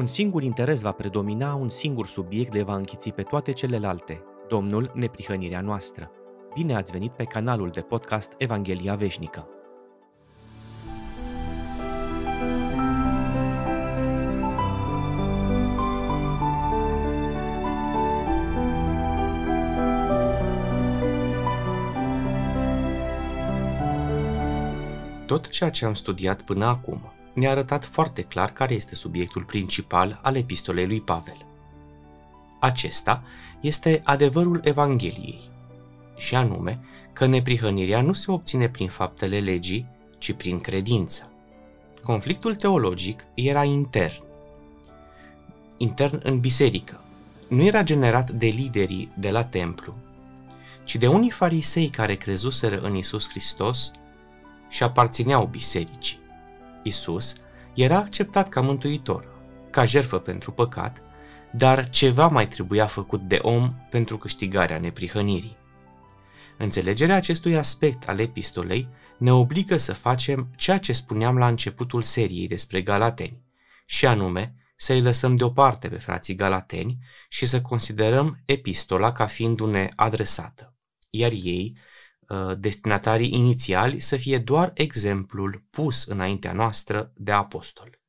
Un singur interes va predomina, un singur subiect le va închiți pe toate celelalte, Domnul neprihănirea noastră. Bine ați venit pe canalul de podcast Evanghelia Veșnică. Tot ceea ce am studiat până acum ne-a arătat foarte clar care este subiectul principal al epistolei lui Pavel. Acesta este adevărul Evangheliei, și anume că neprihănirea nu se obține prin faptele legii, ci prin credință. Conflictul teologic era intern, intern în biserică. Nu era generat de liderii de la templu, ci de unii farisei care crezuseră în Isus Hristos și aparțineau bisericii. Isus era acceptat ca mântuitor, ca jerfă pentru păcat, dar ceva mai trebuia făcut de om pentru câștigarea neprihănirii. Înțelegerea acestui aspect al epistolei ne obligă să facem ceea ce spuneam la începutul seriei despre galateni, și anume să-i lăsăm deoparte pe frații galateni și să considerăm epistola ca fiindu-ne adresată, iar ei Uh, destinatarii inițiali să fie doar exemplul pus înaintea noastră de apostol.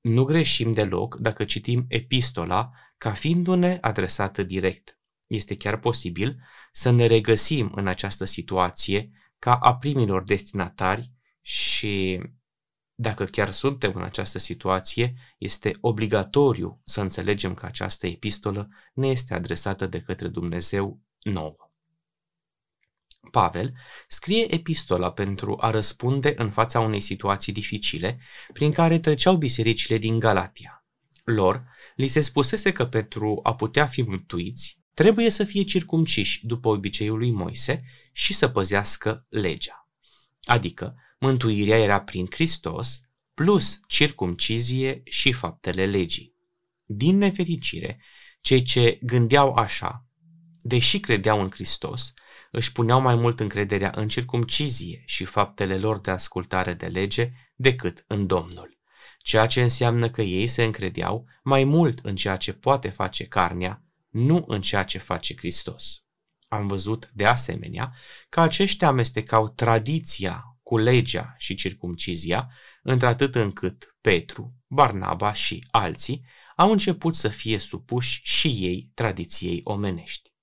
Nu greșim deloc dacă citim epistola ca fiindu-ne adresată direct. Este chiar posibil să ne regăsim în această situație ca a primilor destinatari și dacă chiar suntem în această situație, este obligatoriu să înțelegem că această epistolă ne este adresată de către Dumnezeu nouă. Pavel scrie epistola pentru a răspunde în fața unei situații dificile prin care treceau bisericile din Galatia. Lor li se spusese că pentru a putea fi mântuiți, trebuie să fie circumciși după obiceiul lui Moise și să păzească legea. Adică, mântuirea era prin Hristos plus circumcizie și faptele legii. Din nefericire, cei ce gândeau așa, deși credeau în Hristos, își puneau mai mult încrederea în circumcizie și faptele lor de ascultare de lege decât în Domnul, ceea ce înseamnă că ei se încredeau mai mult în ceea ce poate face carnea, nu în ceea ce face Hristos. Am văzut, de asemenea, că aceștia amestecau tradiția cu legea și circumcizia, într-atât încât Petru, Barnaba și alții au început să fie supuși și ei tradiției omenești.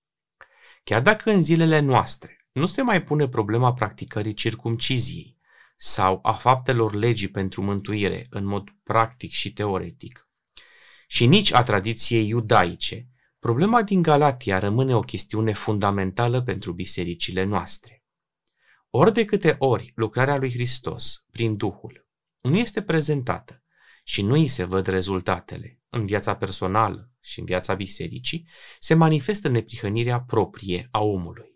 Chiar dacă în zilele noastre nu se mai pune problema practicării circumciziei sau a faptelor legii pentru mântuire în mod practic și teoretic, și nici a tradiției iudaice, problema din Galatia rămâne o chestiune fundamentală pentru bisericile noastre. Ori de câte ori lucrarea lui Hristos, prin Duhul, nu este prezentată și nu îi se văd rezultatele în viața personală și în viața bisericii, se manifestă neprihănirea proprie a omului.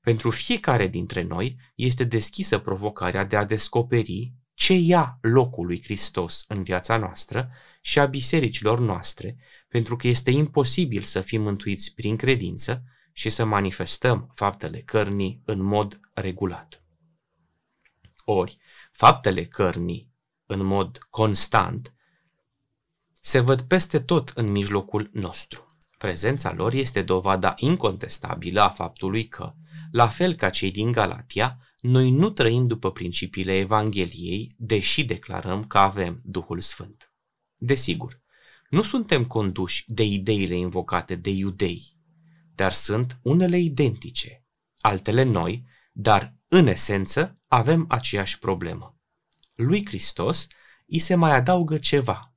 Pentru fiecare dintre noi este deschisă provocarea de a descoperi ce ia locul lui Hristos în viața noastră și a bisericilor noastre, pentru că este imposibil să fim mântuiți prin credință și să manifestăm faptele cărnii în mod regulat. Ori, faptele cărnii în mod constant se văd peste tot în mijlocul nostru. Prezența lor este dovada incontestabilă a faptului că, la fel ca cei din Galatia, noi nu trăim după principiile Evangheliei, deși declarăm că avem Duhul Sfânt. Desigur, nu suntem conduși de ideile invocate de iudei, dar sunt unele identice, altele noi, dar în esență avem aceeași problemă. Lui Hristos îi se mai adaugă ceva,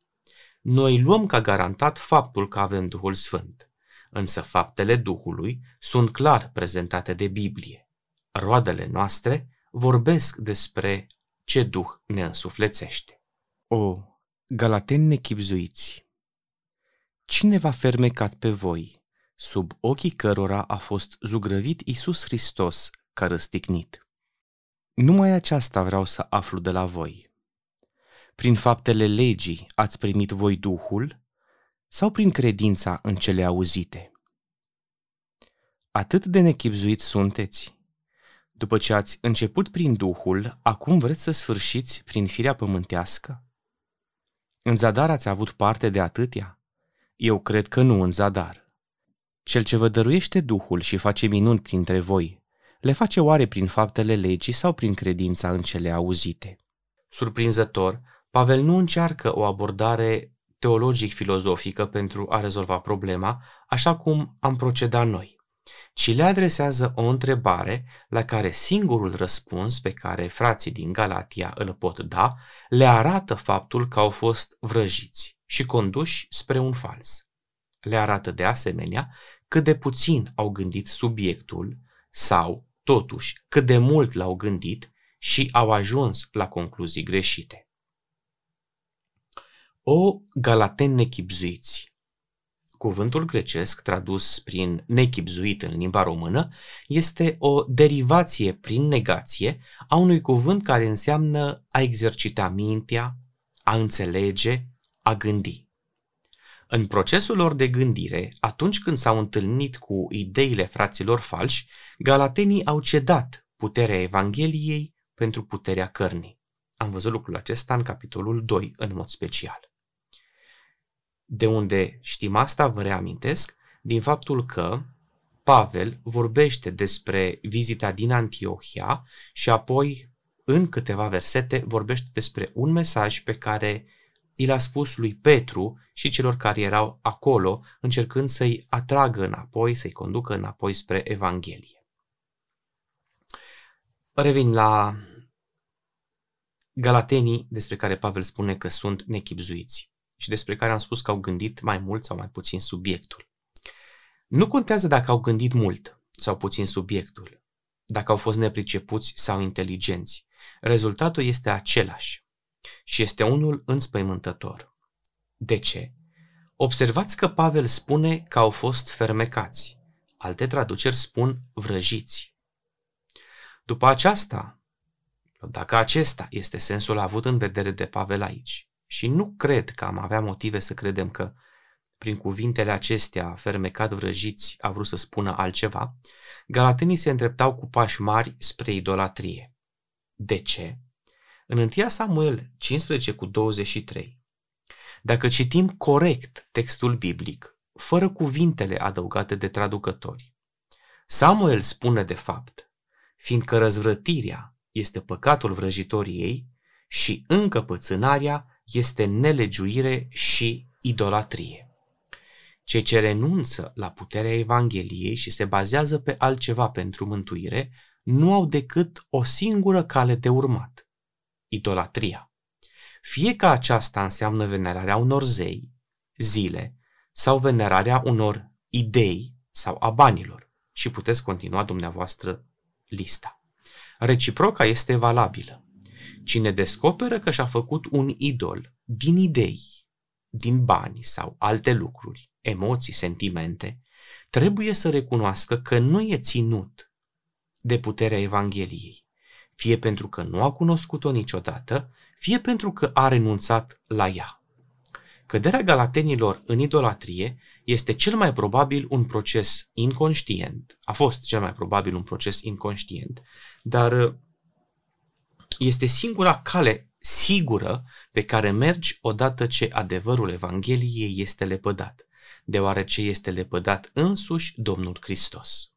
noi luăm ca garantat faptul că avem Duhul Sfânt, însă faptele Duhului sunt clar prezentate de Biblie. Roadele noastre vorbesc despre ce Duh ne însuflețește. O, galateni nechipzuiți! Cine va fermecat pe voi, sub ochii cărora a fost zugrăvit Isus Hristos ca răstignit? Numai aceasta vreau să aflu de la voi prin faptele legii ați primit voi Duhul sau prin credința în cele auzite? Atât de nechipzuiți sunteți. După ce ați început prin Duhul, acum vreți să sfârșiți prin firea pământească? În zadar ați avut parte de atâtea? Eu cred că nu în zadar. Cel ce vă dăruiește Duhul și face minuni printre voi, le face oare prin faptele legii sau prin credința în cele auzite? Surprinzător, Pavel nu încearcă o abordare teologic-filozofică pentru a rezolva problema, așa cum am procedat noi, ci le adresează o întrebare la care singurul răspuns pe care frații din Galatia îl pot da le arată faptul că au fost vrăjiți și conduși spre un fals. Le arată de asemenea cât de puțin au gândit subiectul sau, totuși, cât de mult l-au gândit și au ajuns la concluzii greșite. O galaten nechipzuiți. Cuvântul grecesc, tradus prin nechipzuit în limba română, este o derivație prin negație a unui cuvânt care înseamnă a exercita mintea, a înțelege, a gândi. În procesul lor de gândire, atunci când s-au întâlnit cu ideile fraților falși, galatenii au cedat puterea Evangheliei pentru puterea cărnii. Am văzut lucrul acesta în capitolul 2 în mod special. De unde știm asta, vă reamintesc, din faptul că Pavel vorbește despre vizita din Antiohia și apoi, în câteva versete, vorbește despre un mesaj pe care i l-a spus lui Petru și celor care erau acolo, încercând să-i atragă înapoi, să-i conducă înapoi spre Evanghelie. Revin la Galatenii despre care Pavel spune că sunt nechipzuiți și despre care am spus că au gândit mai mult sau mai puțin subiectul. Nu contează dacă au gândit mult sau puțin subiectul, dacă au fost nepricepuți sau inteligenți. Rezultatul este același și este unul înspăimântător. De ce? Observați că Pavel spune că au fost fermecați. Alte traduceri spun vrăjiți. După aceasta, dacă acesta este sensul avut în vedere de Pavel aici, și nu cred că am avea motive să credem că prin cuvintele acestea, fermecat vrăjiți, a vrut să spună altceva, galatenii se îndreptau cu pași mari spre idolatrie. De ce? În 1 Samuel 15 cu 23, dacă citim corect textul biblic, fără cuvintele adăugate de traducători, Samuel spune de fapt, fiindcă răzvrătirea este păcatul vrăjitoriei și încăpățânarea este nelegiuire și idolatrie. Cei ce renunță la puterea Evangheliei și se bazează pe altceva pentru mântuire, nu au decât o singură cale de urmat, idolatria. Fie că aceasta înseamnă venerarea unor zei, zile sau venerarea unor idei sau a banilor și puteți continua dumneavoastră lista. Reciproca este valabilă. Cine descoperă că și-a făcut un idol din idei, din bani sau alte lucruri, emoții, sentimente, trebuie să recunoască că nu e ținut de puterea Evangheliei, fie pentru că nu a cunoscut-o niciodată, fie pentru că a renunțat la ea. Căderea galatenilor în idolatrie este cel mai probabil un proces inconștient, a fost cel mai probabil un proces inconștient, dar este singura cale sigură pe care mergi odată ce adevărul Evangheliei este lepădat, deoarece este lepădat însuși Domnul Hristos.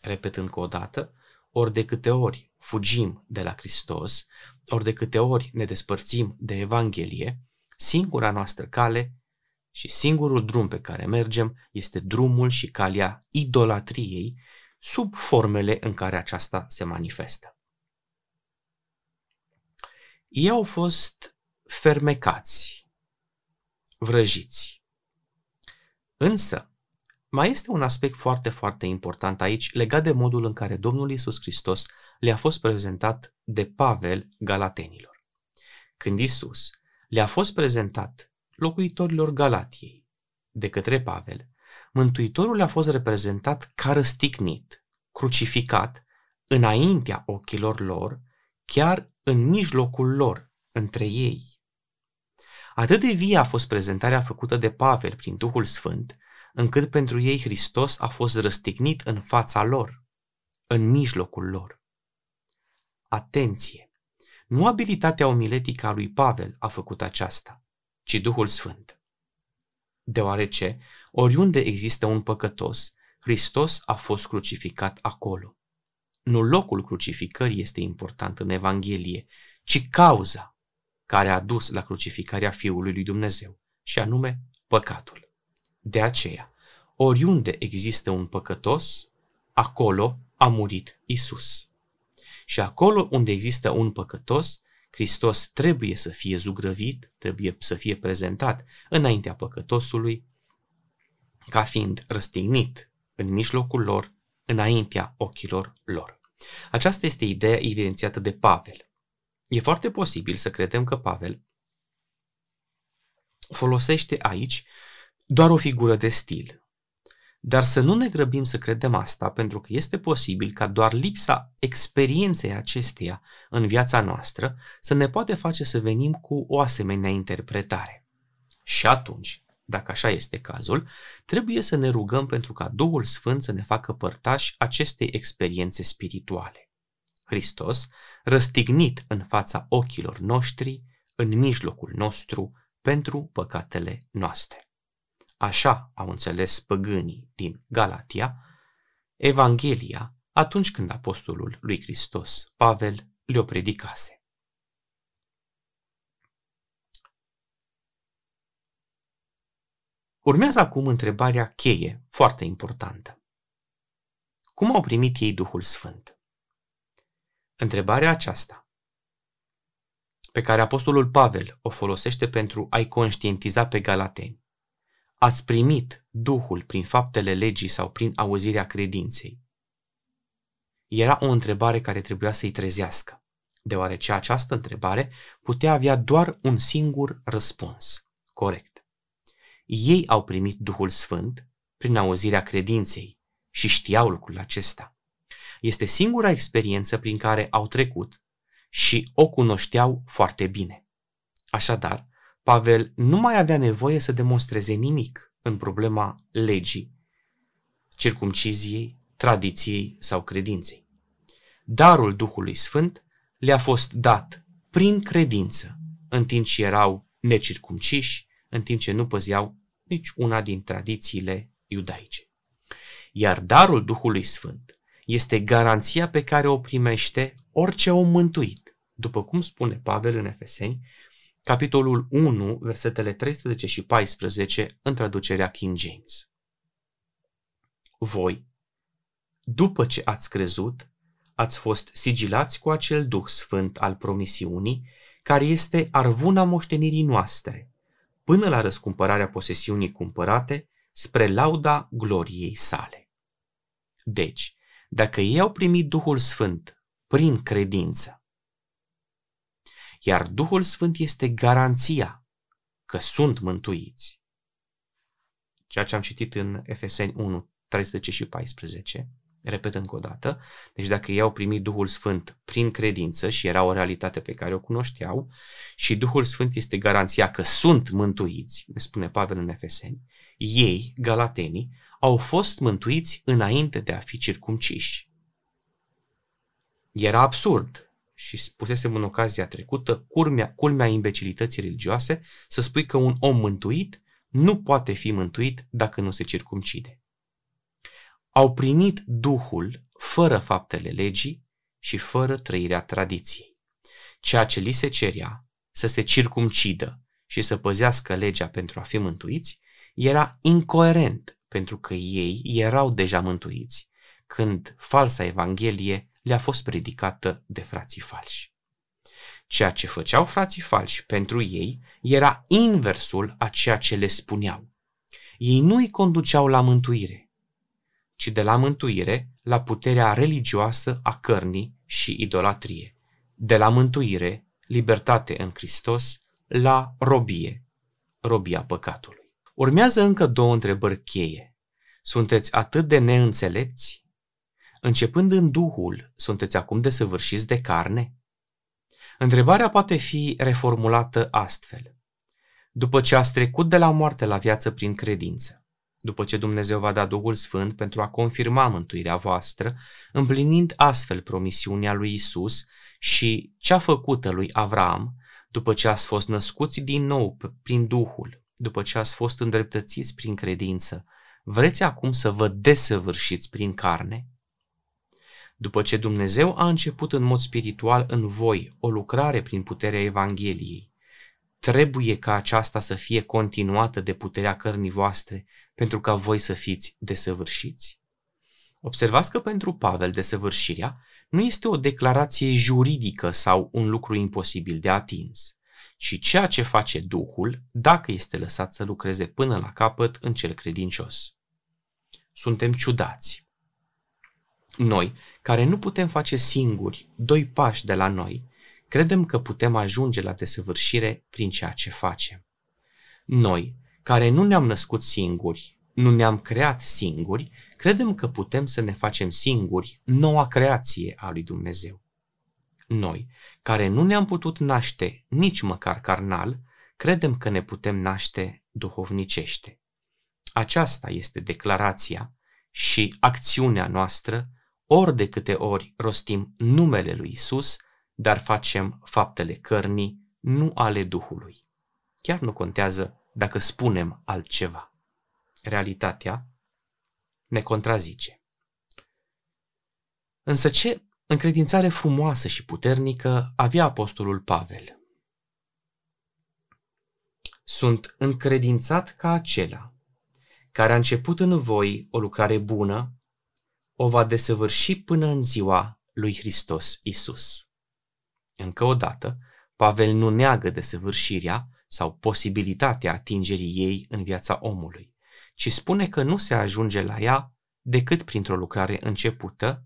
Repet încă o dată, ori de câte ori fugim de la Hristos, ori de câte ori ne despărțim de Evanghelie, singura noastră cale și singurul drum pe care mergem este drumul și calea idolatriei sub formele în care aceasta se manifestă. Ei au fost fermecați, vrăjiți. Însă, mai este un aspect foarte, foarte important aici legat de modul în care Domnul Isus Hristos le-a fost prezentat de Pavel Galatenilor. Când Isus le-a fost prezentat locuitorilor Galatiei de către Pavel, Mântuitorul a fost reprezentat ca răstignit, crucificat, înaintea ochilor lor, chiar în mijlocul lor, între ei. Atât de vie a fost prezentarea făcută de Pavel prin Duhul Sfânt, încât pentru ei Hristos a fost răstignit în fața lor, în mijlocul lor. Atenție! Nu abilitatea omiletică a lui Pavel a făcut aceasta, ci Duhul Sfânt. Deoarece, oriunde există un păcătos, Hristos a fost crucificat acolo. Nu locul crucificării este important în Evanghelie, ci cauza care a dus la crucificarea Fiului lui Dumnezeu, și anume păcatul. De aceea, oriunde există un păcătos, acolo a murit Isus. Și acolo unde există un păcătos, Hristos trebuie să fie zugrăvit, trebuie să fie prezentat înaintea păcătosului, ca fiind răstignit în mijlocul lor, înaintea ochilor lor. Aceasta este ideea evidențiată de Pavel. E foarte posibil să credem că Pavel folosește aici doar o figură de stil, dar să nu ne grăbim să credem asta, pentru că este posibil ca doar lipsa experienței acesteia în viața noastră să ne poate face să venim cu o asemenea interpretare. Și atunci, dacă așa este cazul, trebuie să ne rugăm pentru ca Duhul Sfânt să ne facă părtași acestei experiențe spirituale. Hristos, răstignit în fața ochilor noștri, în mijlocul nostru, pentru păcatele noastre. Așa au înțeles păgânii din Galatia, Evanghelia atunci când apostolul lui Hristos, Pavel, le-o predicase. Urmează acum întrebarea cheie, foarte importantă. Cum au primit ei Duhul Sfânt? Întrebarea aceasta, pe care apostolul Pavel o folosește pentru a-i conștientiza pe galateni, ați primit Duhul prin faptele legii sau prin auzirea credinței? Era o întrebare care trebuia să-i trezească, deoarece această întrebare putea avea doar un singur răspuns, corect. Ei au primit Duhul Sfânt prin auzirea credinței și știau lucrul acesta. Este singura experiență prin care au trecut și o cunoșteau foarte bine. Așadar, Pavel nu mai avea nevoie să demonstreze nimic în problema legii, circumciziei, tradiției sau credinței. Darul Duhului Sfânt le-a fost dat prin credință, în timp ce erau necircumciși, în timp ce nu păzeau nici una din tradițiile iudaice. Iar darul Duhului Sfânt este garanția pe care o primește orice om mântuit, după cum spune Pavel în Efeseni, capitolul 1, versetele 13 și 14 în traducerea King James. Voi, după ce ați crezut, ați fost sigilați cu acel Duh Sfânt al promisiunii, care este arvuna moștenirii noastre, până la răscumpărarea posesiunii cumpărate, spre lauda gloriei sale. Deci, dacă ei au primit Duhul Sfânt prin credință, iar Duhul Sfânt este garanția că sunt mântuiți. Ceea ce am citit în Efeseni 1, 13 și 14, repet încă o dată, deci dacă ei au primit Duhul Sfânt prin credință și era o realitate pe care o cunoșteau și Duhul Sfânt este garanția că sunt mântuiți, ne spune Pavel în Efeseni, ei, galatenii, au fost mântuiți înainte de a fi circumciși. Era absurd și spusesem în ocazia trecută, culmea, culmea imbecilității religioase, să spui că un om mântuit nu poate fi mântuit dacă nu se circumcide. Au primit Duhul fără faptele legii și fără trăirea tradiției. Ceea ce li se cerea să se circumcidă și să păzească legea pentru a fi mântuiți, era incoerent pentru că ei erau deja mântuiți, când falsa Evanghelie le-a fost predicată de frații falși. Ceea ce făceau frații falși pentru ei era inversul a ceea ce le spuneau. Ei nu îi conduceau la mântuire, ci de la mântuire la puterea religioasă a cărnii și idolatrie. De la mântuire, libertate în Hristos, la robie, robia păcatului. Urmează încă două întrebări cheie. Sunteți atât de neînțelepți Începând în Duhul, sunteți acum desăvârșiți de carne? Întrebarea poate fi reformulată astfel. După ce ați trecut de la moarte la viață prin credință, după ce Dumnezeu va da Duhul Sfânt pentru a confirma mântuirea voastră, împlinind astfel promisiunea lui Isus și cea făcută lui Avram, după ce ați fost născuți din nou prin Duhul, după ce ați fost îndreptățiți prin credință, vreți acum să vă desăvârșiți prin carne? După ce Dumnezeu a început în mod spiritual în voi o lucrare prin puterea Evangheliei, trebuie ca aceasta să fie continuată de puterea cărnii voastre pentru ca voi să fiți desăvârșiți? Observați că pentru Pavel desăvârșirea nu este o declarație juridică sau un lucru imposibil de atins, ci ceea ce face Duhul dacă este lăsat să lucreze până la capăt în cel credincios. Suntem ciudați. Noi, care nu putem face singuri doi pași de la noi, credem că putem ajunge la desăvârșire prin ceea ce facem. Noi, care nu ne-am născut singuri, nu ne-am creat singuri, credem că putem să ne facem singuri noua creație a lui Dumnezeu. Noi, care nu ne-am putut naște nici măcar carnal, credem că ne putem naște duhovnicește. Aceasta este declarația și acțiunea noastră ori de câte ori rostim numele lui Isus, dar facem faptele cărnii, nu ale Duhului. Chiar nu contează dacă spunem altceva. Realitatea ne contrazice. Însă ce încredințare frumoasă și puternică avea apostolul Pavel. Sunt încredințat ca acela care a început în voi o lucrare bună, o va desăvârși până în ziua lui Hristos Isus. Încă o dată, Pavel nu neagă desăvârșirea sau posibilitatea atingerii ei în viața omului, ci spune că nu se ajunge la ea decât printr-o lucrare începută,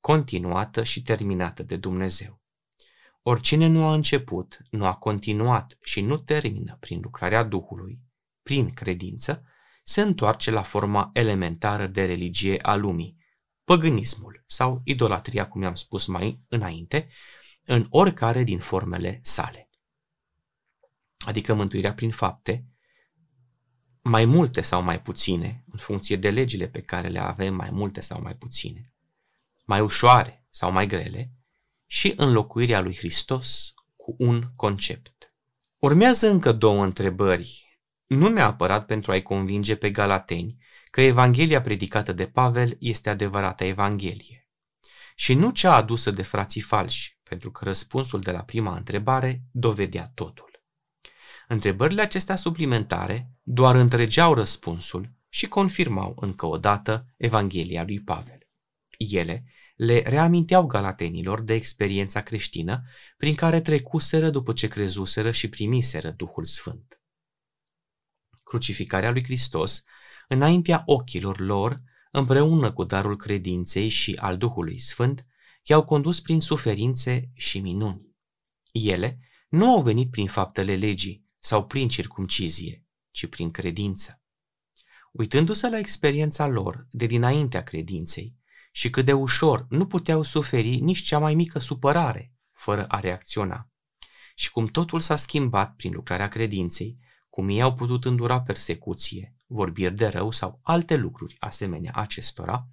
continuată și terminată de Dumnezeu. Oricine nu a început, nu a continuat și nu termină prin lucrarea Duhului, prin credință, se întoarce la forma elementară de religie a lumii, păgânismul sau idolatria, cum i-am spus mai înainte, în oricare din formele sale. Adică mântuirea prin fapte, mai multe sau mai puține, în funcție de legile pe care le avem, mai multe sau mai puține, mai ușoare sau mai grele, și înlocuirea lui Hristos cu un concept. Urmează încă două întrebări, nu neapărat pentru a-i convinge pe galateni că Evanghelia predicată de Pavel este adevărata Evanghelie, și nu cea adusă de frații falși, pentru că răspunsul de la prima întrebare dovedea totul. Întrebările acestea suplimentare doar întregeau răspunsul și confirmau încă o dată Evanghelia lui Pavel. Ele le reaminteau galatenilor de experiența creștină prin care trecuseră după ce crezuseră și primiseră Duhul Sfânt. Crucificarea lui Hristos, înaintea ochilor lor, împreună cu darul credinței și al Duhului Sfânt, i-au condus prin suferințe și minuni. Ele nu au venit prin faptele legii sau prin circumcizie, ci prin credință. Uitându-se la experiența lor de dinaintea credinței și cât de ușor nu puteau suferi nici cea mai mică supărare fără a reacționa, și cum totul s-a schimbat prin lucrarea credinței, cum ei au putut îndura persecuție, vorbiri de rău sau alte lucruri asemenea acestora,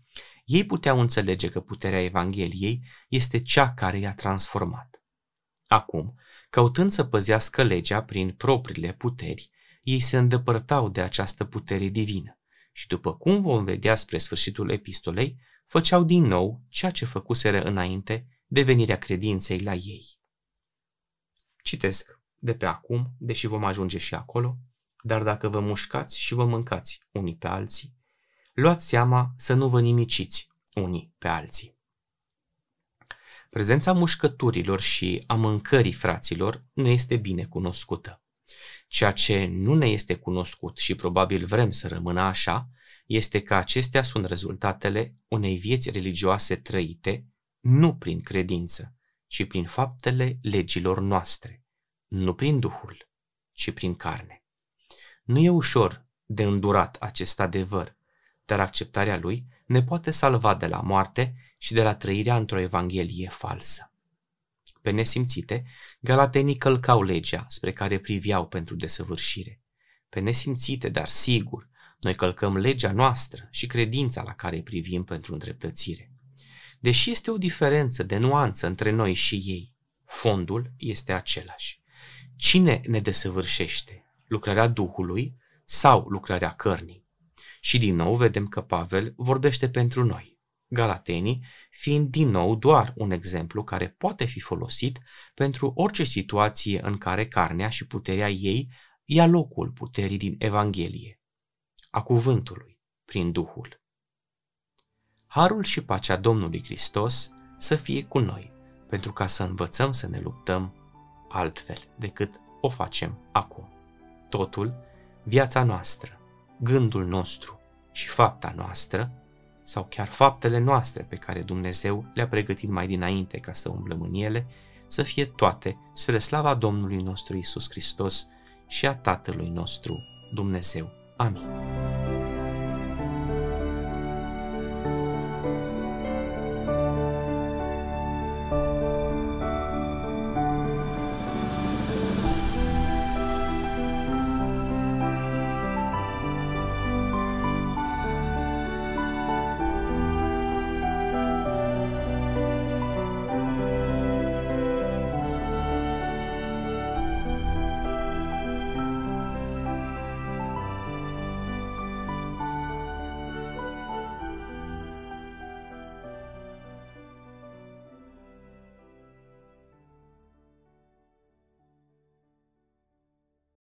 ei puteau înțelege că puterea Evangheliei este cea care i-a transformat. Acum, căutând să păzească legea prin propriile puteri, ei se îndepărtau de această putere divină și, după cum vom vedea spre sfârșitul epistolei, făceau din nou ceea ce făcuseră înainte de venirea credinței la ei. Citesc de pe acum, deși vom ajunge și acolo, dar dacă vă mușcați și vă mâncați unii pe alții, luați seama să nu vă nimiciți unii pe alții. Prezența mușcăturilor și a mâncării fraților ne este bine cunoscută. Ceea ce nu ne este cunoscut și probabil vrem să rămână așa, este că acestea sunt rezultatele unei vieți religioase trăite nu prin credință, ci prin faptele legilor noastre, nu prin Duhul, ci prin carne. Nu e ușor de îndurat acest adevăr, dar acceptarea lui ne poate salva de la moarte și de la trăirea într-o evanghelie falsă. Pe nesimțite, galatenii călcau legea spre care priveau pentru desăvârșire. Pe nesimțite, dar sigur, noi călcăm legea noastră și credința la care privim pentru îndreptățire. Deși este o diferență de nuanță între noi și ei, fondul este același. Cine ne desăvârșește? Lucrarea Duhului sau lucrarea cărnii? Și din nou vedem că Pavel vorbește pentru noi. Galatenii fiind din nou doar un exemplu care poate fi folosit pentru orice situație în care carnea și puterea ei ia locul puterii din Evanghelie, a cuvântului, prin Duhul. Harul și pacea Domnului Hristos să fie cu noi, pentru ca să învățăm să ne luptăm altfel decât o facem acum. Totul, viața noastră, gândul nostru și fapta noastră, sau chiar faptele noastre pe care Dumnezeu le-a pregătit mai dinainte ca să umblăm în ele, să fie toate spre slava Domnului nostru Isus Hristos și a Tatălui nostru Dumnezeu. Amin.